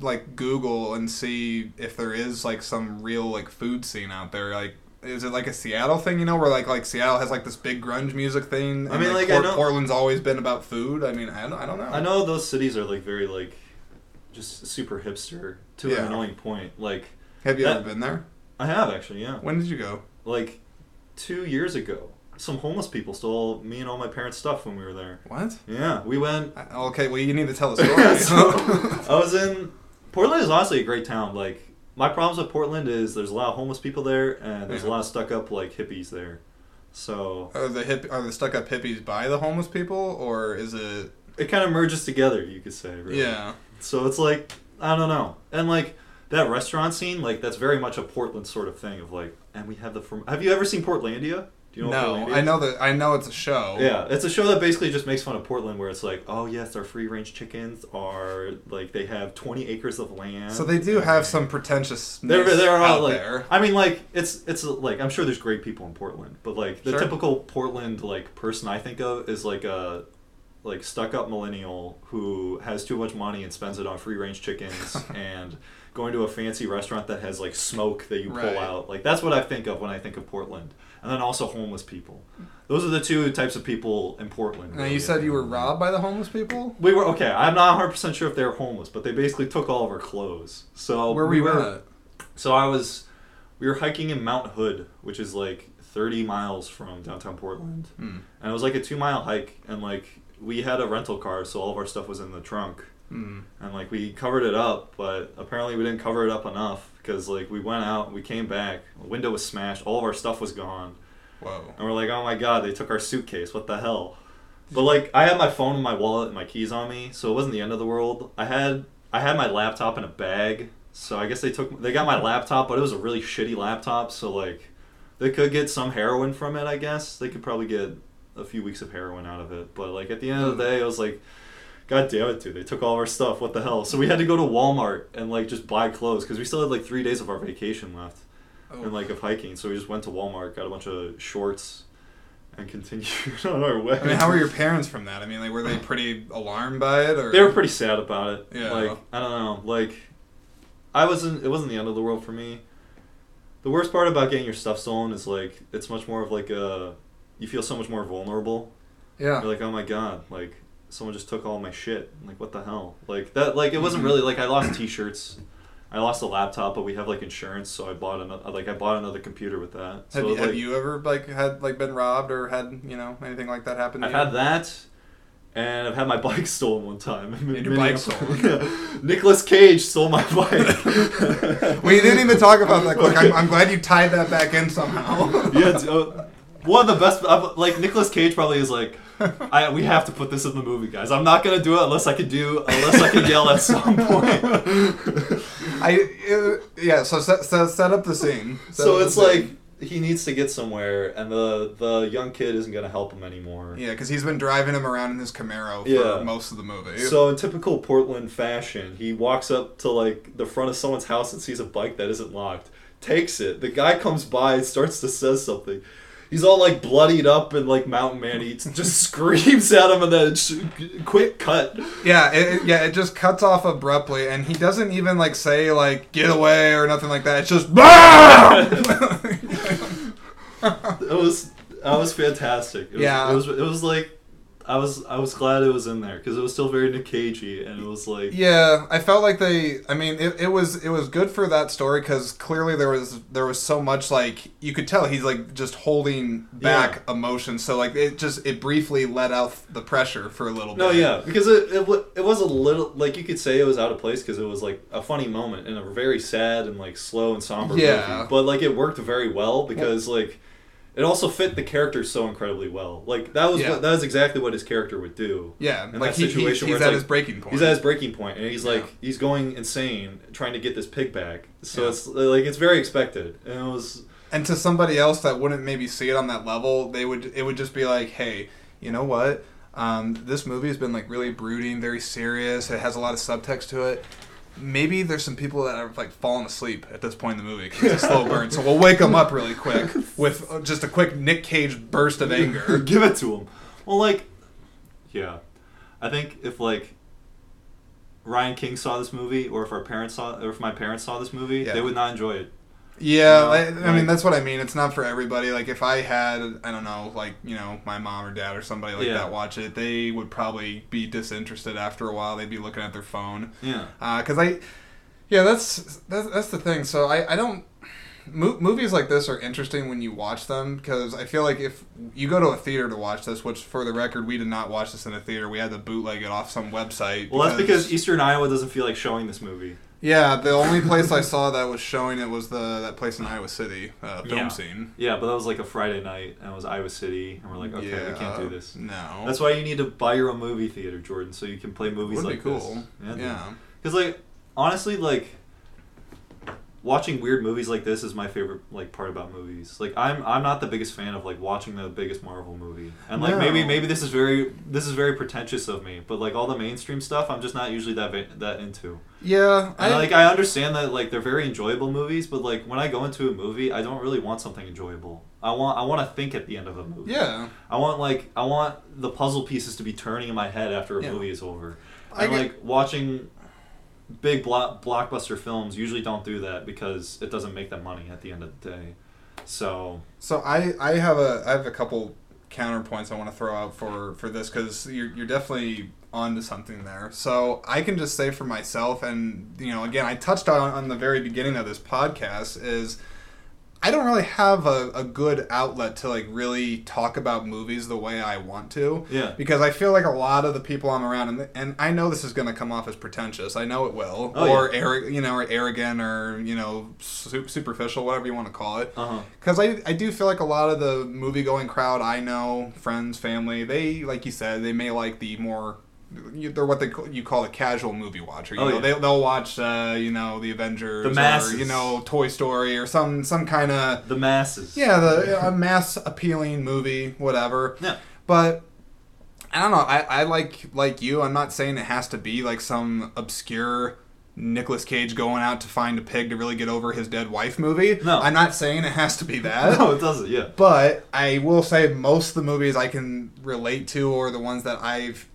like Google and see if there is like some real like food scene out there. Like, is it like a Seattle thing? You know, where like like Seattle has like this big grunge music thing. I and, mean, like, I know- Portland's always been about food. I mean, I don't, I don't know. I know those cities are like very like just super hipster to Yeah. an annoying point. Like Have you that- ever been there? I have actually, yeah. When did you go? Like two years ago, some homeless people stole me and all my parents' stuff when we were there. What? Yeah, we went. Okay, well you need to tell the story. I was in Portland is honestly a great town. Like my problems with Portland is there's a lot of homeless people there and there's a mhm. lot of stuck up like hippies there. So are the hip are the stuck up hippies by the homeless people or is it? it kind of merges together, you could say. Really. Yeah. So it's like I don't know, and like that restaurant scene, like that's very much a Portland sort of thing of like, and we have the from. Have you ever seen Portlandia? Do you know? no, Portlandia I know that I know it's a show. Yeah, it's a show that basically just makes fun of Portland, where it's like, oh yes, our free range chickens are like they have twenty acres of land. So they do have some pretentiousness They're they're all out like, there. I mean, like it's it's like I'm sure there's great people in Portland, but like the Sure. typical Portland like person I think of is like a like stuck up millennial who has too much money and spends it on free range chickens and going to a fancy restaurant that has like smoke that you pull Right. out. Like that's what I think of when I think of Portland. And then also homeless people. Those are the two types of people in Portland. Now really. you said you were robbed by the homeless people. We were okay. I'm not 100 percent sure if they were homeless, but they basically took all of our clothes. So Where were we were. at? So I was, we were hiking in Mount Hood, which is like 30 miles from downtown Portland, Hmm. and it was like a two mile hike, and like we had a rental car, so all of our stuff was in the trunk, Hmm. and like we covered it up, but apparently we didn't cover it up enough because like we went out, we came back, the window was smashed, all of our stuff was gone, Whoa. and we're like, oh my god, they took our suitcase, what the hell? But like I had my phone and my wallet and my keys on me, so it wasn't the end of the world. I had I had my laptop in a bag, so I guess they took they got my laptop, but it was a really shitty laptop, so like they could get some heroin from it, I guess. They could probably get a few weeks of heroin out of it. But like at the end of the hmm. day, it was like God damn it, dude! They took all our stuff. What the hell? So we had to go to Walmart and like just buy clothes because we still had like three days of our vacation left Oh. and like of hiking. So we just went to Walmart, got a bunch of shorts, and continued on our way. I mean, how were your parents from that? I mean, like, were they pretty alarmed by it, or They were pretty sad about it. Yeah. Like I don't know. Like I wasn't. It wasn't the end of the world for me. The worst part about getting your stuff stolen is like it's much more of like a. You feel so much more vulnerable. Yeah. You're like, oh my god, like someone just took all my shit. Like what the hell? Like that. Like it wasn't Mhm. really like I lost T-shirts. I lost a laptop, but we have like insurance, so I bought another. Like I bought another computer with that. So Have, you, like, have you ever like had like been robbed or had you know anything like that happen? To I've you? had that, and I've had my bike stolen one time. And your bike stolen? yeah. Nicolas Cage stole my bike. We didn't even talk about that. Quick. I'm, I'm glad you tied that back in somehow. yeah, uh, one of the best. I'm- Like Nicolas Cage probably is like, I we have to put this in the movie, guys. I'm not gonna do it unless I can do unless I can yell at some point. I uh, yeah. So set, set, set up the scene. Set so it's scene. like he needs to get somewhere, and the the young kid isn't gonna help him anymore. yeah, because he's been driving him around in his Camaro for Yeah. most of the movie. So in typical Portland fashion, he walks up to like the front of someone's house and sees a bike that isn't locked. Takes it. The guy comes by and starts to say something. He's all like bloodied up and like mountain man. He just screams at him and then sh- quick cut. yeah, it, yeah, it just cuts off abruptly, and he doesn't even like say like "get away" or nothing like that. It's just! It was that was fantastic. It was, Yeah. It was it was like I was I was glad it was in there because it was still very Nick Cagey and it was like Yeah, I felt like they. I mean, it, it was it was good for that story because clearly there was there was so much like you could tell he's like just holding back emotion. So like it just it briefly let out the pressure for a little bit. No, yeah, because it, it, it was a little like you could say it was out of place because it was like a funny moment in a very sad and like slow and somber Yeah. movie. But like it worked very well because like it also fit the character so incredibly well. Like that was Yeah. what, that is exactly what his character would do. Yeah, In like that he, he, situation he's where at it's his breaking point. He's at his breaking point and he's like Yeah. he's going insane trying to get this pig back. So Yeah. it's like it's very expected and it was and to somebody else that wouldn't maybe see it on that level, they would it would just be like, hey, you know what? Um, this movie has been like really brooding, very serious. It has a lot of subtext to it. Maybe there's some people that have like fallen asleep at this point in the movie 'cause it's a slow burn. So we'll wake them up really quick with just a quick Nick Cage burst of anger. Give it to them. Well, like, yeah, I think if like Ryan King saw this movie, or if our parents saw, or if my parents saw this movie, Yeah. they would not enjoy it. Yeah, I, I mean that's what I mean. It's not for everybody. Like if I had, I don't know, like you know, my mom or dad or somebody like Yeah. that watch it, they would probably be disinterested after a while. They'd be looking at their phone. Yeah. Uh, because I, yeah, that's that's that's the thing. So I I don't mo- movies like this are interesting when you watch them because I feel like if you go to a theater to watch this, which for the record we did not watch this in a theater, we had to bootleg it off some website. Well, that's because Eastern Iowa doesn't feel like showing this movie. yeah, the only place I saw that was showing it was the that place in Iowa City, uh, film Yeah. scene. Yeah, but that was like a Friday night, and it was Iowa City, and we're like, okay, yeah, we can't do this. No, That's why you need to buy your own movie theater, Jordan, so you can play movies would be like cool. this. Yeah, Because like honestly, like watching weird movies like this is my favorite like part about movies. Like I'm I'm not the biggest fan of like watching the biggest Marvel movie. And like maybe No. maybe this is very this is very pretentious of me, but like all the mainstream stuff I'm just not usually that va- that into. yeah. And like I understand that like they're very enjoyable movies, but like when I go into a movie, I don't really want something enjoyable. I want I want to think at the end of a movie. yeah. I want like I want the puzzle pieces to be turning in my head after a Yeah. movie is over. I And get- like watching big blo- blockbuster films usually don't do that because it doesn't make them money at the end of the day. So So I I have a I have a couple counterpoints I want to throw out for for this because you're you're definitely onto something there. So I can just say for myself, and you know, again, I touched on on the very beginning of this podcast is. I don't really have a, a good outlet to like really talk about movies the way I want to. Yeah. Because I feel like a lot of the people I'm around, and, and I know this is going to come off as pretentious. I know it will, Oh, or yeah. arrogant, you know, or arrogant, or you know, su- superficial, whatever you want to call it uh-huh. because I, I do feel like a lot of the movie going crowd I know friends family they like you said they may like the more they're what they call, you call a casual movie watcher you Oh, know yeah. they, they'll watch uh, you know the Avengers The masses. or you know Toy Story or some some kind of The masses. yeah the a mass appealing movie whatever Yeah. but I don't know. I, I like like you. I'm not saying it has to be like some obscure Nicolas Cage going out to find a pig to really get over his dead wife movie. No. I'm not saying it has to be that. No, it doesn't. Yeah. But I will say most of the movies I can relate to, or the ones that I've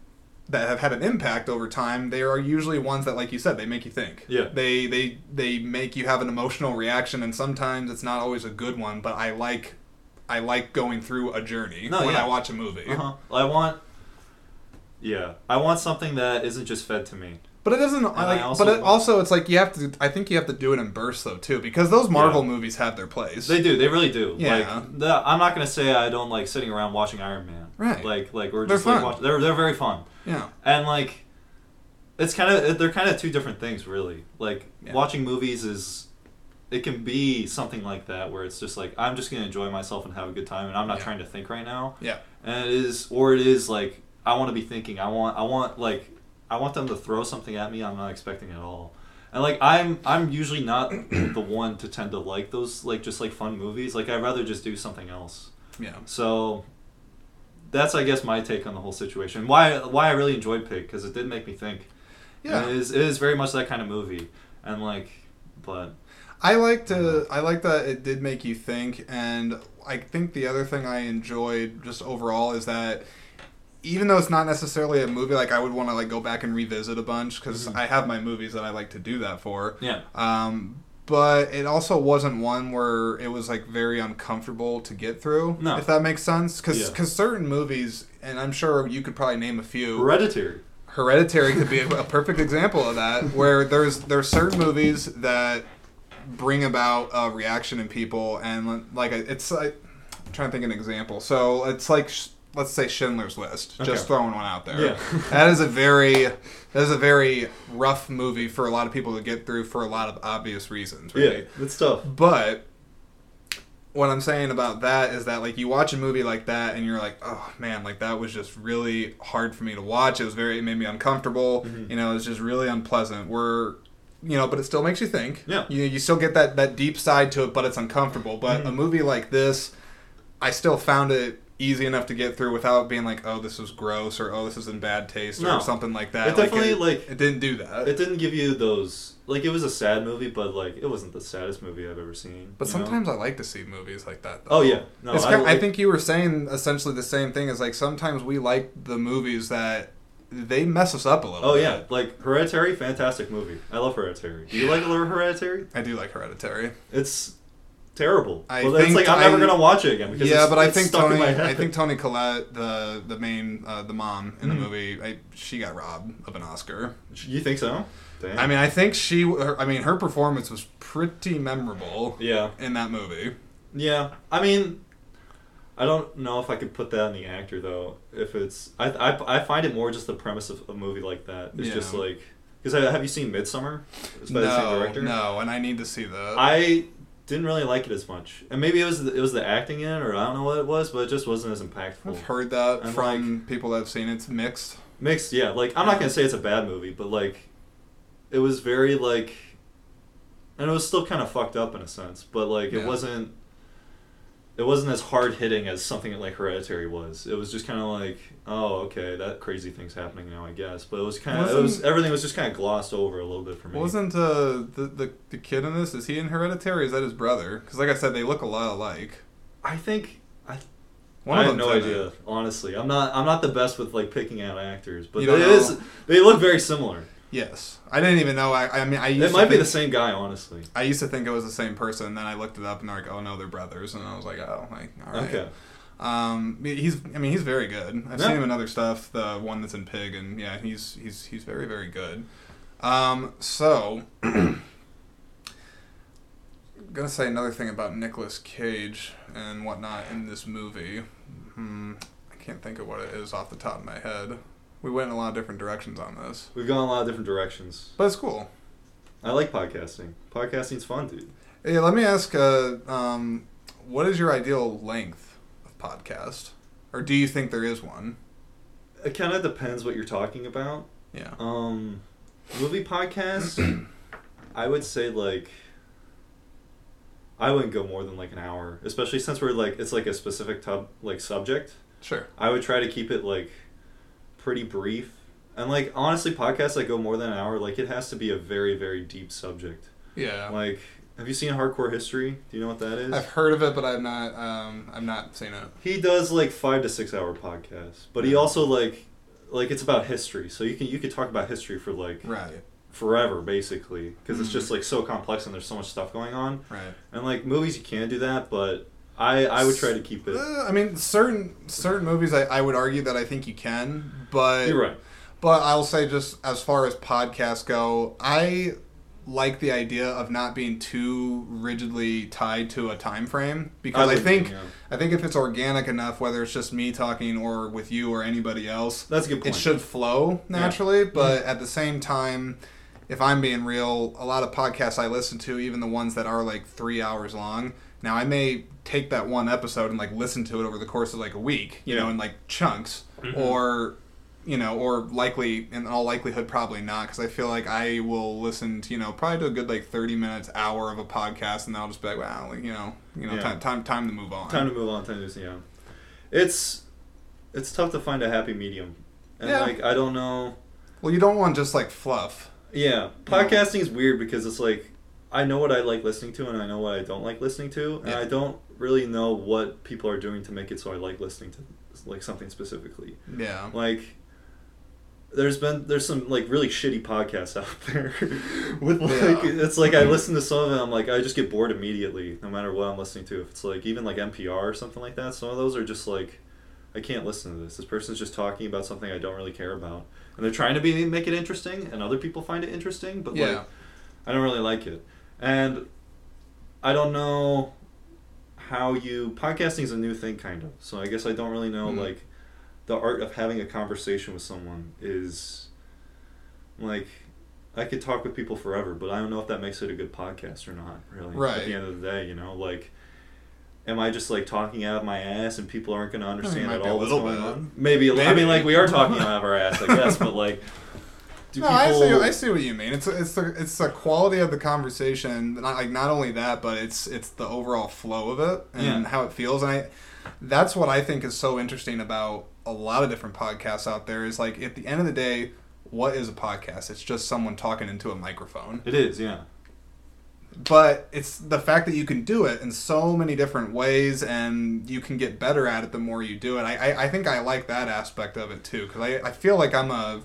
that have had an impact over time, they are usually ones that, like you said, they make you think. Yeah. They they they make you have an emotional reaction, and sometimes it's not always a good one. But I like I like going through a journey No, when yeah. I watch a movie. Uh huh. I want. Yeah, I want something that isn't just fed to me. But it doesn't. I like, also but it also, it's like you have to. I think you have to do it in bursts though too, because those Marvel Yeah. movies have their place. They do. They really do. Yeah. Like, the, I'm not gonna say I don't like sitting around watching Iron Man. Right. Like, like we're They're just like fun. watch, they're they're very fun. yeah. and like it's kind of they're kind of two different things really like Yeah. watching movies is it can be something like that where it's just like i'm just gonna enjoy myself and have a good time and i'm not Yeah. trying to think right now Yeah. and it is or it is like i want to be thinking i want i want like i want them to throw something at me i'm not expecting at all and like i'm i'm usually not the one to tend to like those like just like fun movies like i'd rather just do something else Yeah. so that's I guess my take on the whole situation. Why why I really enjoyed Pig because it did make me think. Yeah. And it is it is very much that kind of movie, and like, but I like to. Uh, I like that it did make you think, and I think the other thing I enjoyed just overall is that even though it's not necessarily a movie like I would want to like go back and revisit a bunch because Mhm. I have my movies that I like to do that for. yeah, Um, but it also wasn't one where it was like very uncomfortable to get through. No. if that makes sense, because Yeah. certain movies, and I'm sure you could probably name a few. Hereditary. Hereditary could be a, a perfect example of that, where there's there's certain movies that bring about a reaction in people, and like it's like I'm trying to think of an example. So it's like let's say Schindler's List, Okay. just throwing one out there. Yeah. that is a very that is a very rough movie for a lot of people to get through for a lot of obvious reasons, right? it's tough. But what I'm saying about that is that like you watch a movie like that and you're like, oh man, like that was just really hard for me to watch. It was very it made me uncomfortable. Mhm. You know, it was just really unpleasant. We're you know, but it still makes you think. Yeah. You you still get that that deep side to it, but it's uncomfortable. But Mhm. a movie like this, I still found it easy enough to get through without being like, oh, this is gross or oh, this is in bad taste No. or something like that. It definitely, it, like- it didn't do that. It didn't give you those like it was a sad movie, but like it wasn't the saddest movie I've ever seen. But you know? sometimes I like to see movies like that. Though. Oh yeah, no, It's I, kind I, like- think you were saying essentially the same thing as like sometimes we like the movies that they mess us up a little. Oh bit. yeah, like Hereditary, fantastic movie. I love Hereditary. Do you like Little Hereditary? I do like Hereditary. It's terrible. I well, like I'm never gonna watch it again because yeah, it's, but I think Toni. I think Toni Collette, the the main uh, the mom in the Mhm. movie, I, she got robbed of an Oscar. you think so. Damn. I mean, I think she. Her, I mean, her performance was pretty memorable yeah, in that movie. yeah. I mean, I don't know if I could put that on the actor though. If it's, I I, I find it more just the premise of a movie like that. It's just like because have you seen Midsommar? It's by the same No, director. no, and I need to see that. I didn't really like it as much, and maybe it was the, it was the acting in it, or I don't know what it was, but it just wasn't as impactful. I've heard that And, from people that have seen it. It's mixed. Mixed, yeah. Like I'm not gonna say it's a bad movie, but like, it was very like, and it was still kind of fucked up in a sense, but like it Yeah. wasn't. It wasn't as hard hitting as something like Hereditary was. It was just kind of like, oh, okay, that crazy thing's happening now, I guess. But it was kind of, it was everything was just kind of glossed over a little bit for me. Wasn't uh, the, the the kid in this? Is he in Hereditary? Is that his brother? Because like I said, they look a lot alike. I think I One I have no idea. it. Honestly, I'm not. I'm not the best with like picking out actors, but it is. They look very similar. Yes, I didn't even know. I, I mean, I used It might be think- the same guy, honestly. I used to think it was the same person. Then I looked it up, and they're like, "Oh no, they're brothers." And I was like, "Oh, like, all right." Okay. Um, he's. I mean, he's very good. I've Yeah. seen him in other stuff. The one that's in Pig, and yeah, he's he's he's very very good. Um, so I'm gonna say another thing about Nicolas Cage and whatnot in this movie. Hmm, I can't think of what it is off the top of my head. We went in a lot of different directions on this, We've gone a lot of different directions. but it's cool. I like podcasting. Podcasting's fun, dude. Hey, let me ask. Uh, um, what is your ideal length of podcast, or do you think there is one? It kind of depends what you're talking about. Yeah. Um, movie podcast, I would say like. I wouldn't go more than like an hour, especially since we're like it's like a specific tub like subject. Sure. I would try to keep it like pretty brief. And like honestly, podcasts that go more than an hour, like it has to be a very very deep subject. Yeah. Like, have you seen Hardcore History? Do you know what that is? I've heard of it, but I'm not. Um, I'm not seen it. He does like five to six hour podcasts, but he also like like it's about history, so you can you could talk about history for like Right. forever basically because it's Mhm. just like so complex and there's so much stuff going on. Right. And like movies, you can do that, but I I would try to keep it. Uh, I mean, certain certain movies, I, I would argue that I think you can, but You're right. But I'll say, just as far as podcasts go, I like the idea of not being too rigidly tied to a time frame because I, would, think yeah. I think if it's organic enough, whether it's just me talking or with you or anybody else, that's a good it should flow naturally. But at the same time, if I'm being real, a lot of podcasts I listen to, even the ones that are like three hours long. Now I may take that one episode and like listen to it over the course of like a week, you know, in like chunks, Mhm. or you know, or likely in all likelihood probably not, because I feel like I will listen to you know probably to a good like thirty minutes, hour of a podcast, and then I'll just be like, wow, like, you know, you know, Yeah. time time time to move on. Time to move on. Time to yeah. It's it's tough to find a happy medium, and Yeah. like I don't know. well, you don't want just like fluff. Yeah, podcasting is weird because it's like I know what I like listening to and I know what I don't like listening to, and Yeah. I don't really know what people are doing to make it so I like listening to like something specifically. Yeah. Like there's been there's some like really shitty podcasts out there with like Yeah. it's like I mm-hmm. listen to some of them I'm like I just get bored immediately no matter what I'm listening to. If it's like even like NPR or something like that, some of those are just like I can't listen to this. This person's just talking about something I don't really care about. And they're trying to be make it interesting and other people find it interesting, but Yeah. like I don't really like it. And I don't know how you podcasting is a new thing kind of. So I guess I don't really know Mhm. like the art of having a conversation with someone is like I could talk with people forever, but I don't know if that makes it a good podcast or not, really. At the end of the day, you know, like am I just like talking out of my ass and people aren't going to understand might at be a all what's little going bit. on? Maybe, li- I mean like we are talking out of our ass, I guess, but like do no, I see. I see what you mean. It's it's the it's the quality of the conversation. Not like not only that, but it's it's the overall flow of it and Yeah. how it feels. And I that's what I think is so interesting about a lot of different podcasts out there. Is like at the end of the day, what is a podcast? It's just someone talking into a microphone. It is, yeah. But it's the fact that you can do it in so many different ways, and you can get better at it the more you do it. I I, I think I like that aspect of it too, because I I feel like I'm a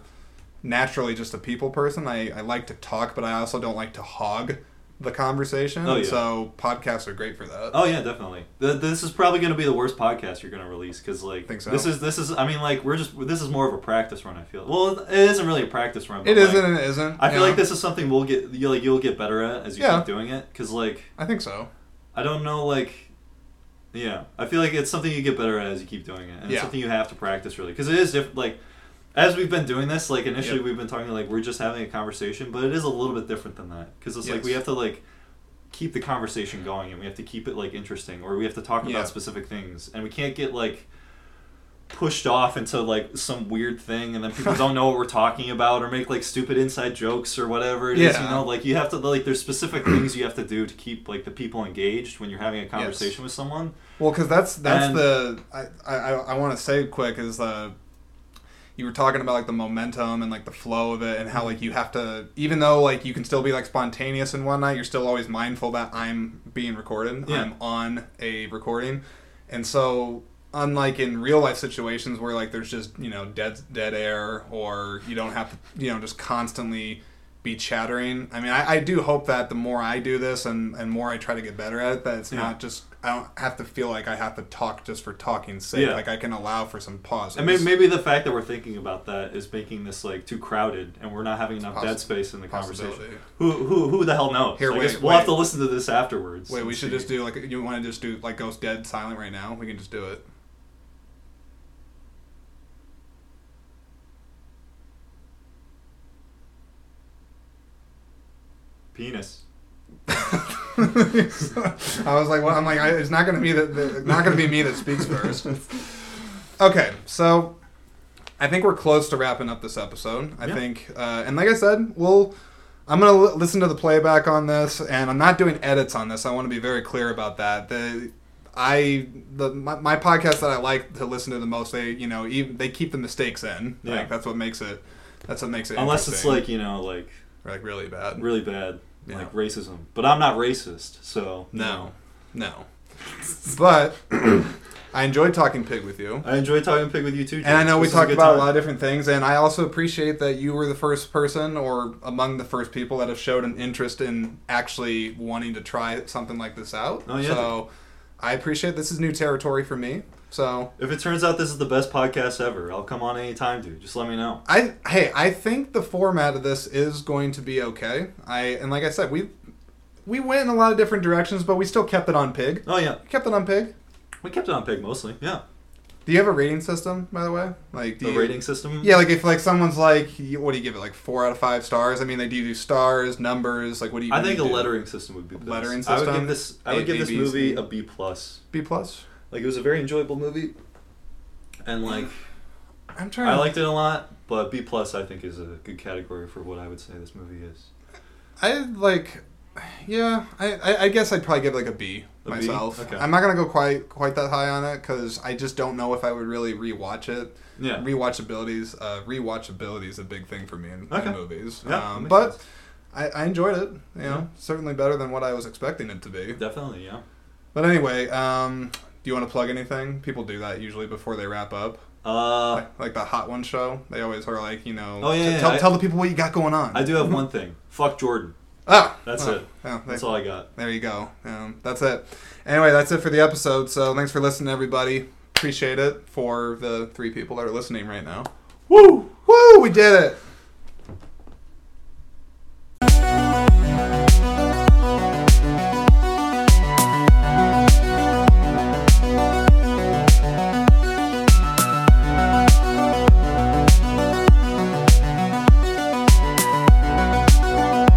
naturally just a people person. I, I like to talk, but I also don't like to hog the conversation. Oh, yeah. So podcasts are great for that. Oh yeah, definitely. Th- This is probably going to be the worst podcast you're going to release because like so? this is this is I mean like we're just this is more of a practice run. I feel well it isn't really a practice run. But it like, isn't and it isn't. I feel know? like this is something we'll get you like you'll get better at as you Yeah. keep doing it because like I think so. I don't know like yeah I feel like it's something you get better at as you keep doing it and Yeah. it's something you have to practice really because it is different like. As we've been doing this, like initially Yep. we've been talking like we're just having a conversation, but it is a little bit different than that because it's like we have to like keep the conversation going and we have to keep it like interesting or we have to talk Yeah. about specific things and we can't get like pushed off into like some weird thing and then people don't know what we're talking about or make like stupid inside jokes or whatever it is. you know like you have to like there's specific things you have to do to keep like the people engaged when you're having a conversation with someone Well, because that's that's And- the I I, I want to say quick is the you were talking about like the momentum and like the flow of it and how like you have to even though like you can still be like spontaneous and whatnot you're still always mindful that i'm being recorded Yeah. i'm on a recording and so unlike in real life situations where like there's just you know dead dead air or you don't have to you know just constantly be chattering i mean i, I do hope that the more i do this and and more i try to get better at it that it's Yeah. not just i don't have to feel like i have to talk just for talking's sake Yeah. like i can allow for some pauses and maybe, maybe the fact that we're thinking about that is making this like too crowded and we're not having enough Possi- dead space in the conversation who, who, who the hell knows Here, I wait, guess we'll wait. have to listen to this afterwards Wait, we should see. just do like you want to just do like ghost dead silent right now? We can just do it. penis I was like, well, I'm like, I, it's not gonna be the, the not gonna be me that speaks first. Okay, so I think we're close to wrapping up this episode. I Yeah. think, uh, and like I said, we'll. I'm gonna li- listen to the playback on this, and I'm not doing edits on this. I want to be very clear about that. The I the my, my podcast that I like to listen to the most, they you know even they keep the mistakes in. Yeah. Like that's what makes it. That's what makes it. unless it's like you know like like really bad. really bad Yeah. like racism but i'm not racist so No, no. But I enjoyed talking pig with you. i enjoyed talking pig with you too And I know we This is talked good about a lot of different things, and I also appreciate that you were the first person or among the first people that have showed an interest in actually wanting to try something like this out. Oh, yeah. So I appreciate this is new territory for me. So if it turns out this is the best podcast ever i'll come on anytime dude just let me know I hey, I think the format of this is going to be okay. I and like I said, we we went in a lot of different directions, but we still kept it on pig. oh yeah we Kept it on pig. we kept it on pig mostly yeah Do you have a rating system, by the way? Like the you, rating system Yeah, like if like someone's like, you- what do you give it? Like four out of five stars? I mean, they do you do stars, numbers. Like, what do you? I think a do? lettering system would be best. Lettering I would system? give this. I would A- give A, this B, movie C. a B plus. B plus. Like it was a very enjoyable movie, and like I'm trying. I to- liked it a lot. But B plus, I think, is a good category for what I would say this movie is. I like. Yeah, I, I, I guess I'd probably give like a B A B? myself. Okay. I'm not gonna go quite quite that high on it because I just don't know if I would really rewatch it. Yeah. Rewatchabilities, uh, rewatchability is a big thing for me in, in Okay. movies. Yeah, that um, makes but sense. I, I enjoyed it. You know, Yeah. certainly better than what I was expecting it to be. Definitely, yeah. But anyway, um, do you want to plug anything? People do that usually before they wrap up. Uh, like, like the Hot One show. They always are like, you know, Oh, yeah, yeah, tell, I- tell the people what you got going on. I do have one thing. Fuck Jordan. Ah, That's oh, it. yeah, That's all I got. there you go. Um, that's it. Anyway, that's it for the episode. So thanks for listening, everybody. Appreciate it for the three people that are listening right now. Woo! Woo! We did it.